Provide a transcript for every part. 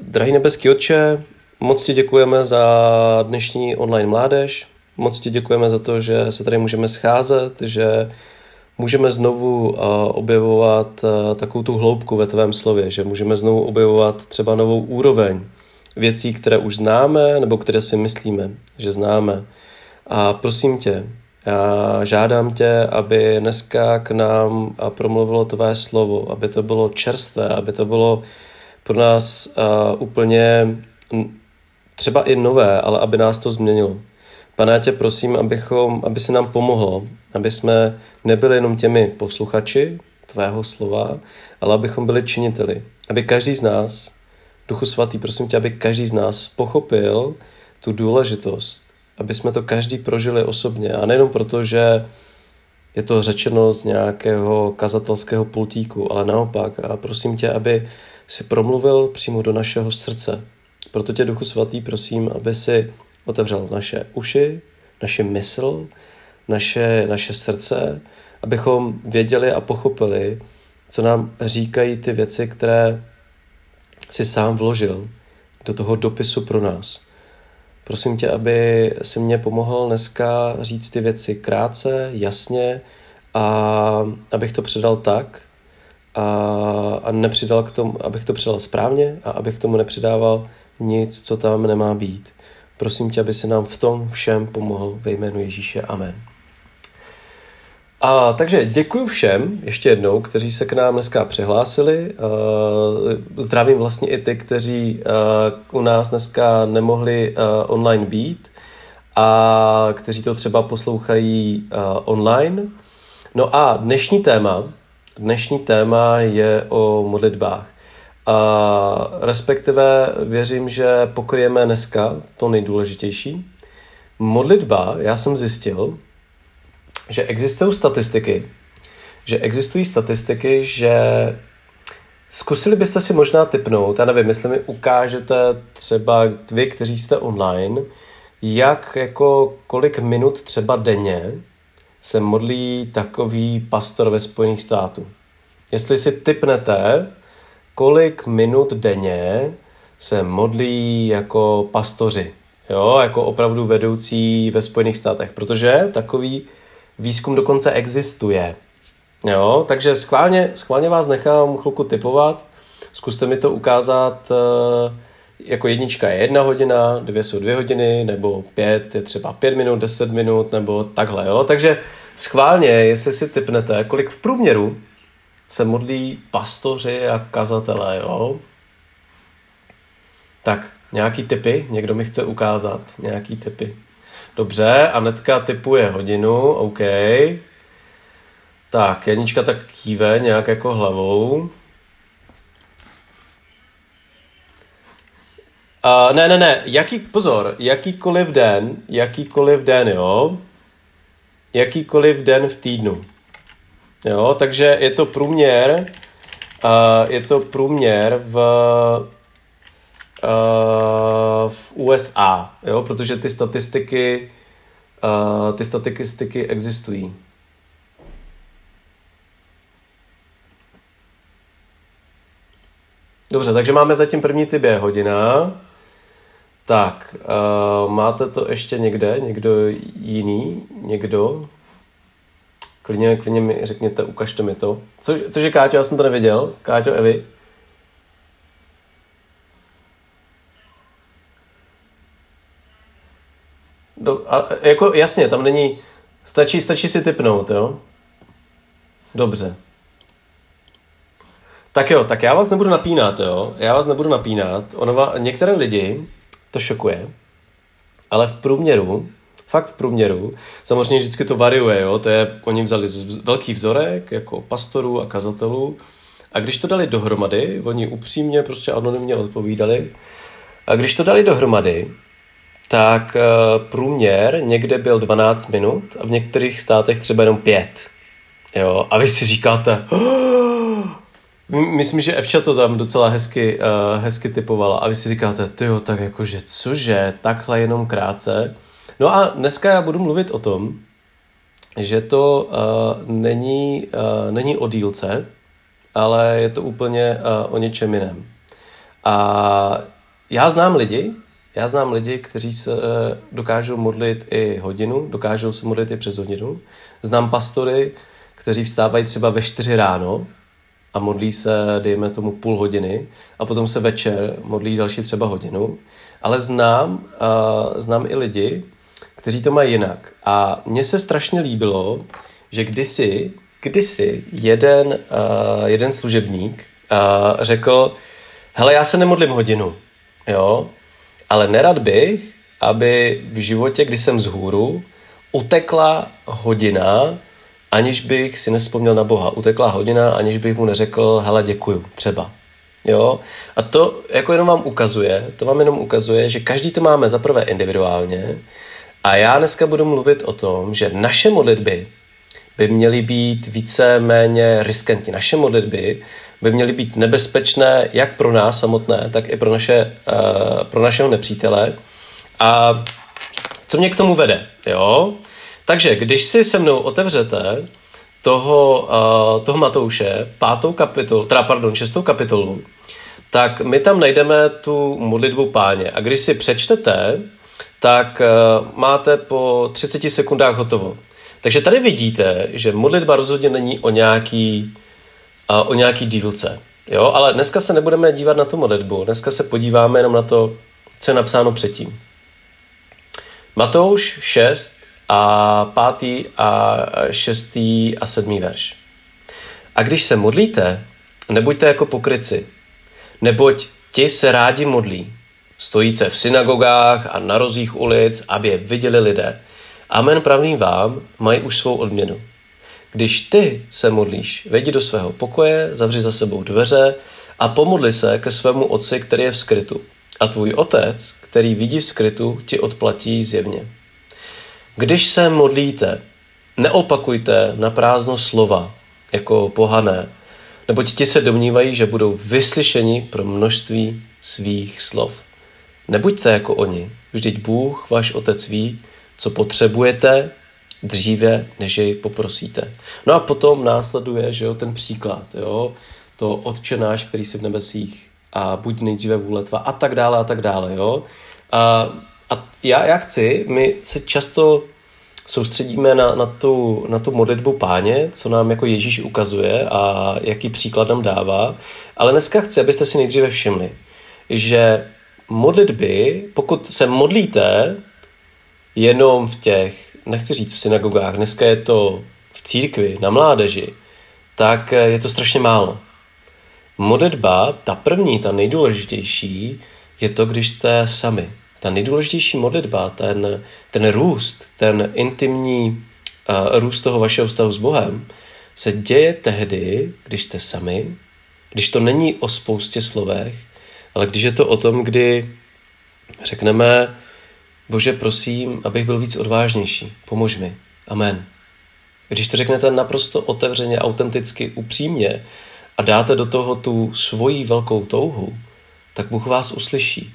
Drahý nebeský otče, moc ti děkujeme za dnešní online mládež, moc ti děkujeme za to, že se tady můžeme scházet, že můžeme znovu uh, objevovat uh, takovou tu hloubku ve tvém slově, že můžeme znovu objevovat třeba novou úroveň věcí, které už známe nebo které si myslíme, že známe. A prosím tě, já žádám tě, aby dneska k nám promluvilo tvé slovo, aby to bylo čerstvé, aby to bylo pro nás uh, úplně třeba i nové, ale aby nás to změnilo. Pane, já tě prosím, abychom, aby se nám pomohlo, aby jsme nebyli jenom těmi posluchači tvého slova, ale abychom byli činiteli. Aby každý z nás, Duchu Svatý, prosím tě, aby každý z nás pochopil tu důležitost, aby jsme to každý prožili osobně. A nejenom proto, že je to řečeno z nějakého kazatelského pultíku, ale naopak. A prosím tě, aby si promluvil přímo do našeho srdce. Proto tě, Duchu Svatý, prosím, aby si otevřel naše uši, naše mysl, naše, naše srdce, abychom věděli a pochopili, co nám říkají ty věci, které si sám vložil do toho dopisu pro nás. Prosím tě, aby si mě pomohl dneska říct ty věci krátce, jasně a abych to předal tak, a, a nepřidal k tomu, abych to předal správně a abych tomu nepřidával nic, co tam nemá být. Prosím tě, aby se nám v tom všem pomohl ve jménu Ježíše. Amen. A takže děkuji všem ještě jednou, kteří se k nám dneska přihlásili. Zdravím vlastně i ty, kteří u nás dneska nemohli online být a kteří to třeba poslouchají online. No a dnešní téma, dnešní téma je o modlitbách. A respektive věřím, že pokryjeme dneska to nejdůležitější. Modlitba, já jsem zjistil, že existují statistiky, že existují statistiky, že zkusili byste si možná typnout, já nevím, jestli mi ukážete třeba vy, kteří jste online, jak jako kolik minut třeba denně se modlí takový pastor ve Spojených států. Jestli si typnete, kolik minut denně se modlí jako pastoři, jo, jako opravdu vedoucí ve Spojených státech, protože takový výzkum dokonce existuje. Jo, takže schválně, schválně vás nechám chvilku typovat, zkuste mi to ukázat, eh, jako jednička je jedna hodina, dvě jsou dvě hodiny, nebo pět je třeba pět minut, deset minut, nebo takhle, jo. Takže schválně, jestli si typnete, kolik v průměru se modlí pastoři a kazatelé, jo? Tak, nějaký typy, někdo mi chce ukázat, nějaký typy. Dobře, Anetka typuje hodinu, OK. Tak, Janička tak kýve nějak jako hlavou. Uh, ne, ne, ne, jaký, pozor, jakýkoliv den, jakýkoliv den, jo, jakýkoliv den v týdnu. Jo, takže je to průměr, uh, je to průměr v, uh, v USA, jo, protože ty statistiky, uh, ty statistiky existují. Dobře, takže máme zatím první tybě hodina. Tak, uh, máte to ještě někde? Někdo jiný? Někdo? Klidně, klidně mi řekněte, ukažte mi to. Co, cože Káťo, já jsem to neviděl. Káťo, Evi. Do, a, jako jasně, tam není, stačí, stačí si typnout, jo? Dobře. Tak jo, tak já vás nebudu napínat, jo? Já vás nebudu napínat. Ono, některé lidi to šokuje, ale v průměru fakt v průměru. Samozřejmě vždycky to variuje, jo? to je, oni vzali velký vzorek jako pastorů a kazatelů a když to dali dohromady, oni upřímně prostě anonymně odpovídali, a když to dali dohromady, tak uh, průměr někde byl 12 minut a v některých státech třeba jenom 5. Jo, a vy si říkáte, oh! Myslím, že Evča to tam docela hezky, uh, hezky typovala a vy si říkáte, ty jo, tak jakože cože, takhle jenom krátce. No a dneska já budu mluvit o tom, že to uh, není, uh, není o dílce, ale je to úplně uh, o něčem jiném. A já znám lidi, já znám lidi, kteří se dokážou modlit i hodinu, dokážou se modlit i přes hodinu. Znám pastory, kteří vstávají třeba ve čtyři ráno a modlí se, dejme tomu, půl hodiny a potom se večer modlí další třeba hodinu. Ale znám, uh, znám i lidi, kteří to mají jinak. A mně se strašně líbilo, že kdysi, kdysi jeden, uh, jeden služebník uh, řekl, hele, já se nemodlím hodinu, jo, ale nerad bych, aby v životě, kdy jsem vzhůru, utekla hodina, aniž bych si nespomněl na Boha. Utekla hodina, aniž bych mu neřekl, hele, děkuju, třeba. Jo? A to jako jenom vám ukazuje, to vám jenom ukazuje, že každý to máme zaprvé individuálně a já dneska budu mluvit o tom, že naše modlitby by měly být více méně riskantní. Naše modlitby by měly být nebezpečné jak pro nás samotné, tak i pro, naše, uh, pro našeho nepřítele. A co mě k tomu vede? Jo? Takže když si se mnou otevřete toho, uh, toho Matouše, pátou kapitolu, teda pardon, šestou kapitolu, tak my tam najdeme tu modlitbu páně. A když si přečtete, tak uh, máte po 30 sekundách hotovo. Takže tady vidíte, že modlitba rozhodně není o nějaký, uh, o nějaký dílce. Jo? Ale dneska se nebudeme dívat na tu modlitbu, dneska se podíváme jenom na to, co je napsáno předtím. Matouš 6, a pátý a šestý a sedmý verš. A když se modlíte, nebuďte jako pokryci, neboť ti se rádi modlí, stojíce v synagogách a na rozích ulic, aby je viděli lidé. Amen pravím vám, mají už svou odměnu. Když ty se modlíš, vejdi do svého pokoje, zavři za sebou dveře a pomodli se ke svému otci, který je v skrytu. A tvůj otec, který vidí v skrytu, ti odplatí zjevně. Když se modlíte, neopakujte na prázdno slova, jako pohané, neboť ti se domnívají, že budou vyslyšeni pro množství svých slov. Nebuďte jako oni, vždyť Bůh, váš otec ví, co potřebujete dříve, než jej poprosíte. No a potom následuje, že jo, ten příklad, jo, to odčenáš, který si v nebesích a buď nejdříve vůle tvá a tak dále a tak dále, jo. A a já, já chci, my se často soustředíme na, na, tu, na tu modlitbu páně, co nám jako Ježíš ukazuje a jaký příklad nám dává, ale dneska chci, abyste si nejdříve všimli, že modlitby, pokud se modlíte jenom v těch, nechci říct v synagogách, dneska je to v církvi, na mládeži, tak je to strašně málo. Modlitba, ta první, ta nejdůležitější, je to, když jste sami ta nejdůležitější modlitba, ten, ten růst, ten intimní uh, růst toho vašeho vztahu s Bohem, se děje tehdy, když jste sami, když to není o spoustě slovech, ale když je to o tom, kdy řekneme, Bože, prosím, abych byl víc odvážnější, pomož mi. Amen. Když to řeknete naprosto otevřeně, autenticky, upřímně a dáte do toho tu svoji velkou touhu, tak Bůh vás uslyší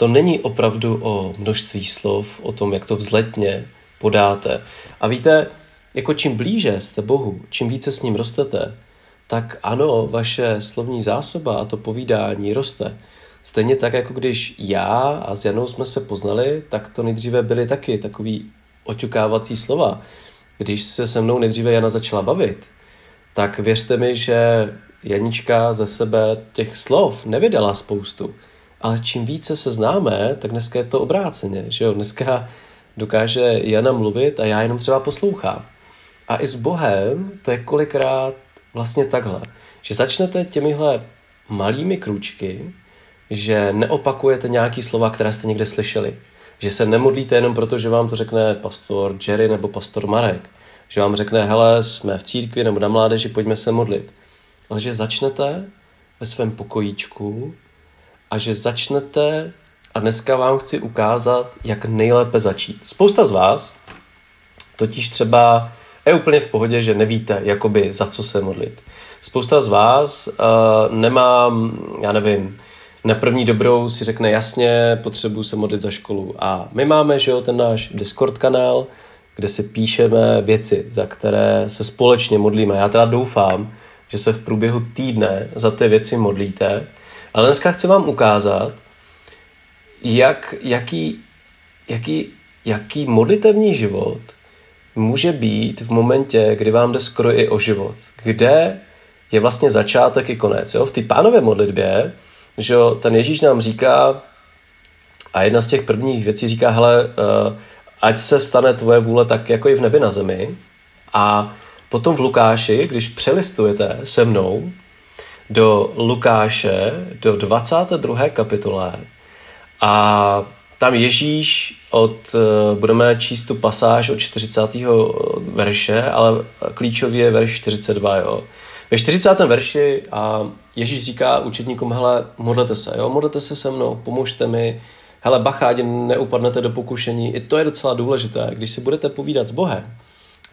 to není opravdu o množství slov, o tom, jak to vzletně podáte. A víte, jako čím blíže jste Bohu, čím více s ním rostete, tak ano, vaše slovní zásoba a to povídání roste. Stejně tak, jako když já a s Janou jsme se poznali, tak to nejdříve byly taky takový oťukávací slova. Když se se mnou nejdříve Jana začala bavit, tak věřte mi, že Janička ze sebe těch slov nevydala spoustu ale čím více se známe, tak dneska je to obráceně, že jo? Dneska dokáže Jana mluvit a já jenom třeba poslouchám. A i s Bohem to je kolikrát vlastně takhle, že začnete těmihle malými kručky, že neopakujete nějaký slova, které jste někde slyšeli. Že se nemodlíte jenom proto, že vám to řekne pastor Jerry nebo pastor Marek. Že vám řekne, hele, jsme v církvi nebo na mládeži, pojďme se modlit. Ale že začnete ve svém pokojíčku a že začnete, a dneska vám chci ukázat, jak nejlépe začít. Spousta z vás totiž třeba je úplně v pohodě, že nevíte, jakoby za co se modlit. Spousta z vás uh, nemá, já nevím, na první dobrou si řekne jasně, potřebuji se modlit za školu. A my máme, že jo, ten náš Discord kanál, kde si píšeme věci, za které se společně modlíme. Já teda doufám, že se v průběhu týdne za ty věci modlíte Ale dneska chci vám ukázat, jak, jaký, jaký, jaký modlitevní život může být v momentě, kdy vám jde skoro i o život. Kde je vlastně začátek i konec. Jo? V té pánové modlitbě, že jo, ten Ježíš nám říká, a jedna z těch prvních věcí říká, hele, uh, ať se stane tvoje vůle tak jako i v nebi na zemi. A potom v Lukáši, když přelistujete se mnou do Lukáše, do 22. kapitole, a tam Ježíš od, uh, budeme číst tu pasáž od 40. verše, ale klíčový je verš 42, jo. Ve 40. verši a Ježíš říká učedníkům, hele, modlete se, jo, modlete se se mnou, pomožte mi, hele, bacha, ať neupadnete do pokušení. I to je docela důležité. Když si budete povídat s Bohem,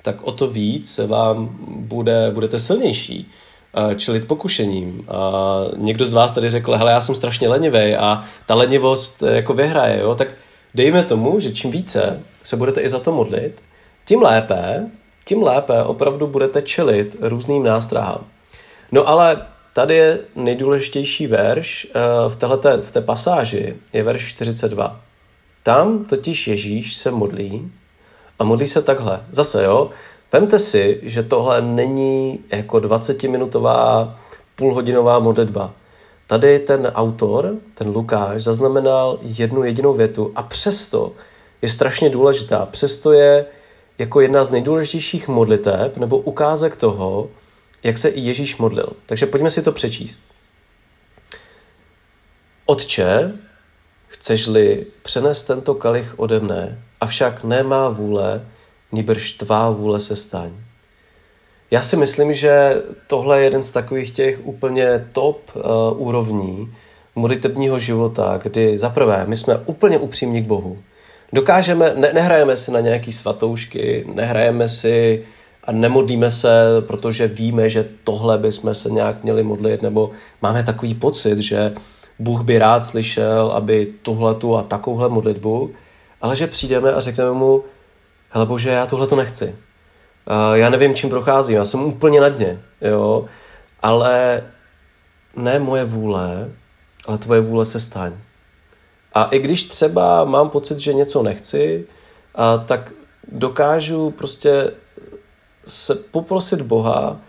tak o to víc se vám bude, budete silnější eh, čelit pokušením. A někdo z vás tady řekl, hele, já jsem strašně lenivý a ta lenivost eh, jako vyhraje, jo? tak dejme tomu, že čím více se budete i za to modlit, tím lépe, tím lépe opravdu budete čelit různým nástrahám. No ale Tady je nejdůležitější verš eh, v, téhleté, v té pasáži, je verš 42. Tam totiž Ježíš se modlí a modlí se takhle. Zase jo, vemte si, že tohle není jako 20-minutová půlhodinová modlitba. Tady ten autor, ten Lukáš, zaznamenal jednu jedinou větu a přesto je strašně důležitá. Přesto je jako jedna z nejdůležitějších modliteb nebo ukázek toho, jak se i Ježíš modlil. Takže pojďme si to přečíst. Otče, chceš-li přenést tento kalich ode mne, avšak nemá vůle, níbrž tvá vůle se staň. Já si myslím, že tohle je jeden z takových těch úplně top uh, úrovní modlitebního života, kdy zaprvé my jsme úplně upřímní k Bohu. Dokážeme, ne, nehrajeme si na nějaký svatoušky, nehrajeme si a nemodlíme se, protože víme, že tohle bychom se nějak měli modlit, nebo máme takový pocit, že Bůh by rád slyšel, aby tuhletu a takovouhle modlitbu, ale že přijdeme a řekneme mu, hele bože, já tuhle to nechci. Já nevím, čím procházím, já jsem úplně na dně, jo, ale ne moje vůle, ale tvoje vůle se staň. A i když třeba mám pocit, že něco nechci, a tak dokážu prostě se poprosit Boha,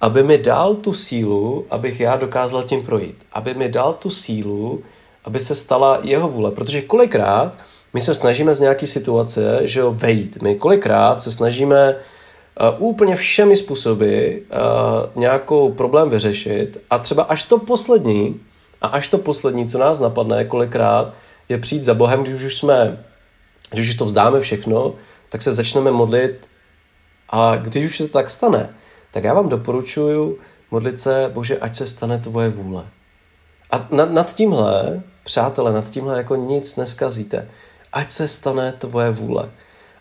aby mi dal tu sílu, abych já dokázal tím projít. Aby mi dal tu sílu, aby se stala jeho vůle. Protože kolikrát my se snažíme z nějaké situace, že jo, vejít. My kolikrát se snažíme uh, úplně všemi způsoby uh, nějakou problém vyřešit a třeba až to poslední, a až to poslední, co nás napadne, kolikrát je přijít za Bohem, když už jsme, když už to vzdáme všechno, tak se začneme modlit a když už se tak stane, tak já vám doporučuji modlit se, Bože, ať se stane tvoje vůle. A nad, nad tímhle, přátelé, nad tímhle jako nic neskazíte. Ať se stane tvoje vůle.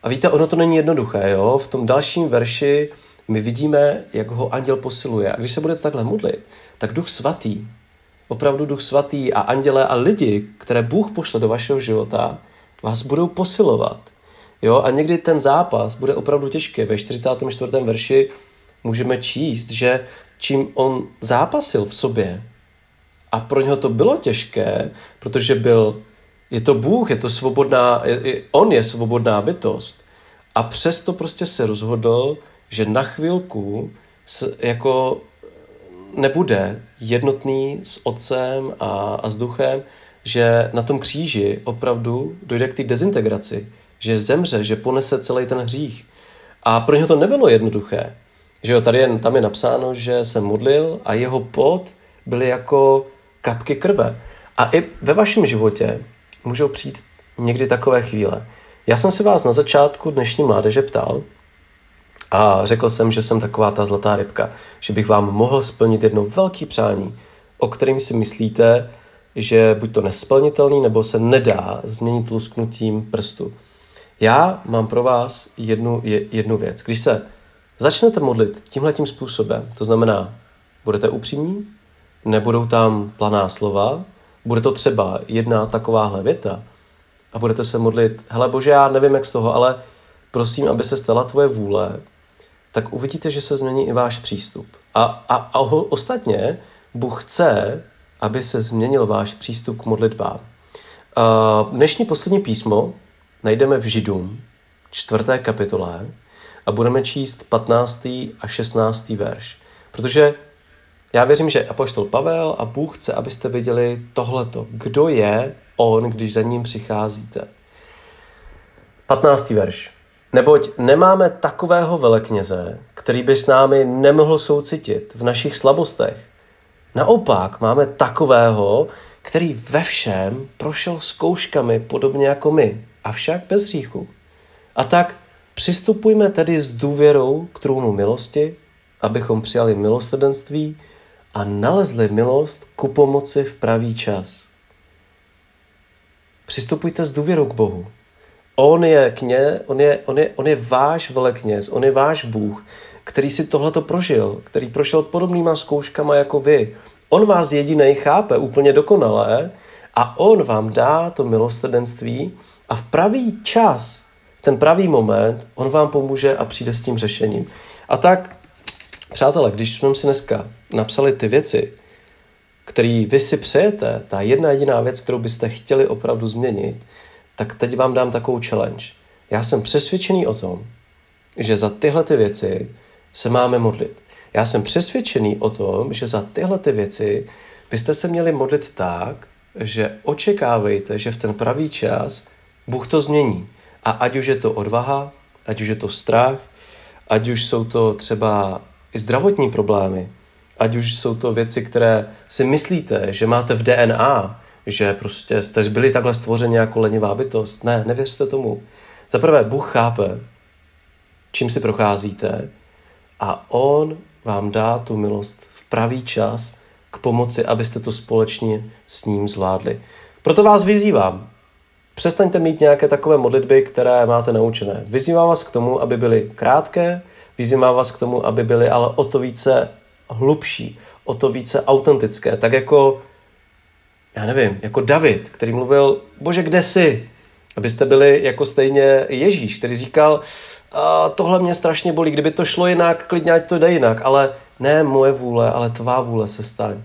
A víte, ono to není jednoduché, jo? V tom dalším verši my vidíme, jak ho anděl posiluje. A když se budete takhle modlit, tak duch svatý, opravdu duch svatý a anděle a lidi, které Bůh pošle do vašeho života, vás budou posilovat. Jo? A někdy ten zápas bude opravdu těžký. Ve 44. verši můžeme číst, že čím on zápasil v sobě a pro něho to bylo těžké, protože byl, je to Bůh, je to svobodná, je, on je svobodná bytost a přesto prostě se rozhodl, že na chvilku s, jako nebude jednotný s otcem a, a s duchem, že na tom kříži opravdu dojde k té dezintegraci že zemře, že ponese celý ten hřích. A pro něho to nebylo jednoduché. Že jo, tady je, tam je napsáno, že se modlil a jeho pot byly jako kapky krve. A i ve vašem životě můžou přijít někdy takové chvíle. Já jsem si vás na začátku dnešní mládeže ptal a řekl jsem, že jsem taková ta zlatá rybka, že bych vám mohl splnit jedno velké přání, o kterým si myslíte, že buď to nesplnitelný, nebo se nedá změnit lusknutím prstu. Já mám pro vás jednu, jednu věc. Když se začnete modlit tímhletím způsobem, to znamená, budete upřímní, nebudou tam planá slova, bude to třeba jedna takováhle věta a budete se modlit, hele bože, já nevím jak z toho, ale prosím, aby se stala tvoje vůle, tak uvidíte, že se změní i váš přístup. A, a, a ostatně Bůh chce, aby se změnil váš přístup k modlitbám. Dnešní poslední písmo najdeme v Židům, čtvrté kapitole, a budeme číst 15. a 16. verš. Protože já věřím, že apoštol Pavel a Bůh chce, abyste viděli tohleto. Kdo je on, když za ním přicházíte? 15. verš. Neboť nemáme takového velekněze, který by s námi nemohl soucitit v našich slabostech. Naopak máme takového, který ve všem prošel zkouškami podobně jako my, avšak bez hříchu. A tak přistupujme tedy s důvěrou k trůnu milosti, abychom přijali milosrdenství a nalezli milost ku pomoci v pravý čas. Přistupujte s důvěrou k Bohu. On je kně, on je, on je, on je váš velekněz, on je váš Bůh, který si tohleto prožil, který prošel podobnýma zkouškama jako vy. On vás jediný chápe úplně dokonale a on vám dá to milostrdenství a v pravý čas, ten pravý moment, on vám pomůže a přijde s tím řešením. A tak, přátelé, když jsme si dneska napsali ty věci, které vy si přejete, ta jedna jediná věc, kterou byste chtěli opravdu změnit, tak teď vám dám takovou challenge. Já jsem přesvědčený o tom, že za tyhle ty věci se máme modlit. Já jsem přesvědčený o tom, že za tyhle ty věci byste se měli modlit tak, že očekávejte, že v ten pravý čas Bůh to změní. A ať už je to odvaha, ať už je to strach, ať už jsou to třeba i zdravotní problémy, ať už jsou to věci, které si myslíte, že máte v DNA, že prostě jste byli takhle stvořeni jako lenivá bytost. Ne, nevěřte tomu. Za prvé, Bůh chápe, čím si procházíte a On vám dá tu milost v pravý čas k pomoci, abyste to společně s ním zvládli. Proto vás vyzývám, přestaňte mít nějaké takové modlitby, které máte naučené. Vyzývám vás k tomu, aby byly krátké, vyzývám vás k tomu, aby byly ale o to více hlubší, o to více autentické. Tak jako, já nevím, jako David, který mluvil, bože, kde jsi? Abyste byli jako stejně Ježíš, který říkal, a tohle mě strašně bolí, kdyby to šlo jinak, klidně ať to jde jinak, ale ne moje vůle, ale tvá vůle se staň.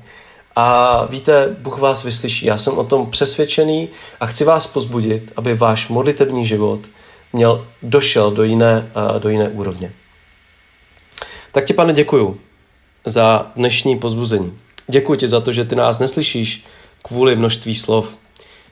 A víte, Bůh vás vyslyší. Já jsem o tom přesvědčený a chci vás pozbudit, aby váš modlitební život měl, došel do jiné, do jiné úrovně. Tak ti, pane, děkuju za dnešní pozbuzení. Děkuji ti za to, že ty nás neslyšíš kvůli množství slov.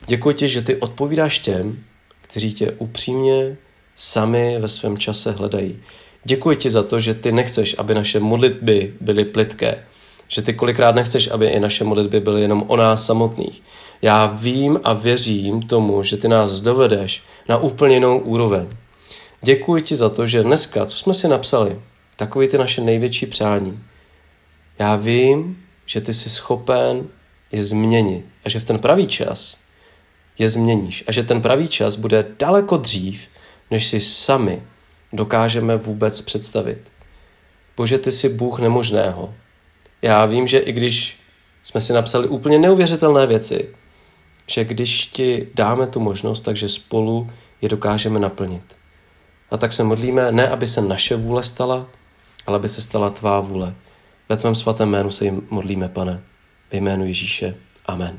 Děkuji ti, že ty odpovídáš těm, kteří tě upřímně sami ve svém čase hledají. Děkuji ti za to, že ty nechceš, aby naše modlitby byly plitké. Že ty kolikrát nechceš, aby i naše modlitby byly jenom o nás samotných. Já vím a věřím tomu, že ty nás dovedeš na úplně jinou úroveň. Děkuji ti za to, že dneska, co jsme si napsali, takový ty naše největší přání, já vím, že ty jsi schopen je změnit a že v ten pravý čas je změníš a že ten pravý čas bude daleko dřív, než si sami dokážeme vůbec představit. Bože, ty jsi Bůh nemožného. Já vím, že i když jsme si napsali úplně neuvěřitelné věci, že když ti dáme tu možnost, takže spolu je dokážeme naplnit. A tak se modlíme, ne aby se naše vůle stala, ale aby se stala tvá vůle. Ve tvém svatém jménu se jim modlíme, pane. Ve jménu Ježíše. Amen.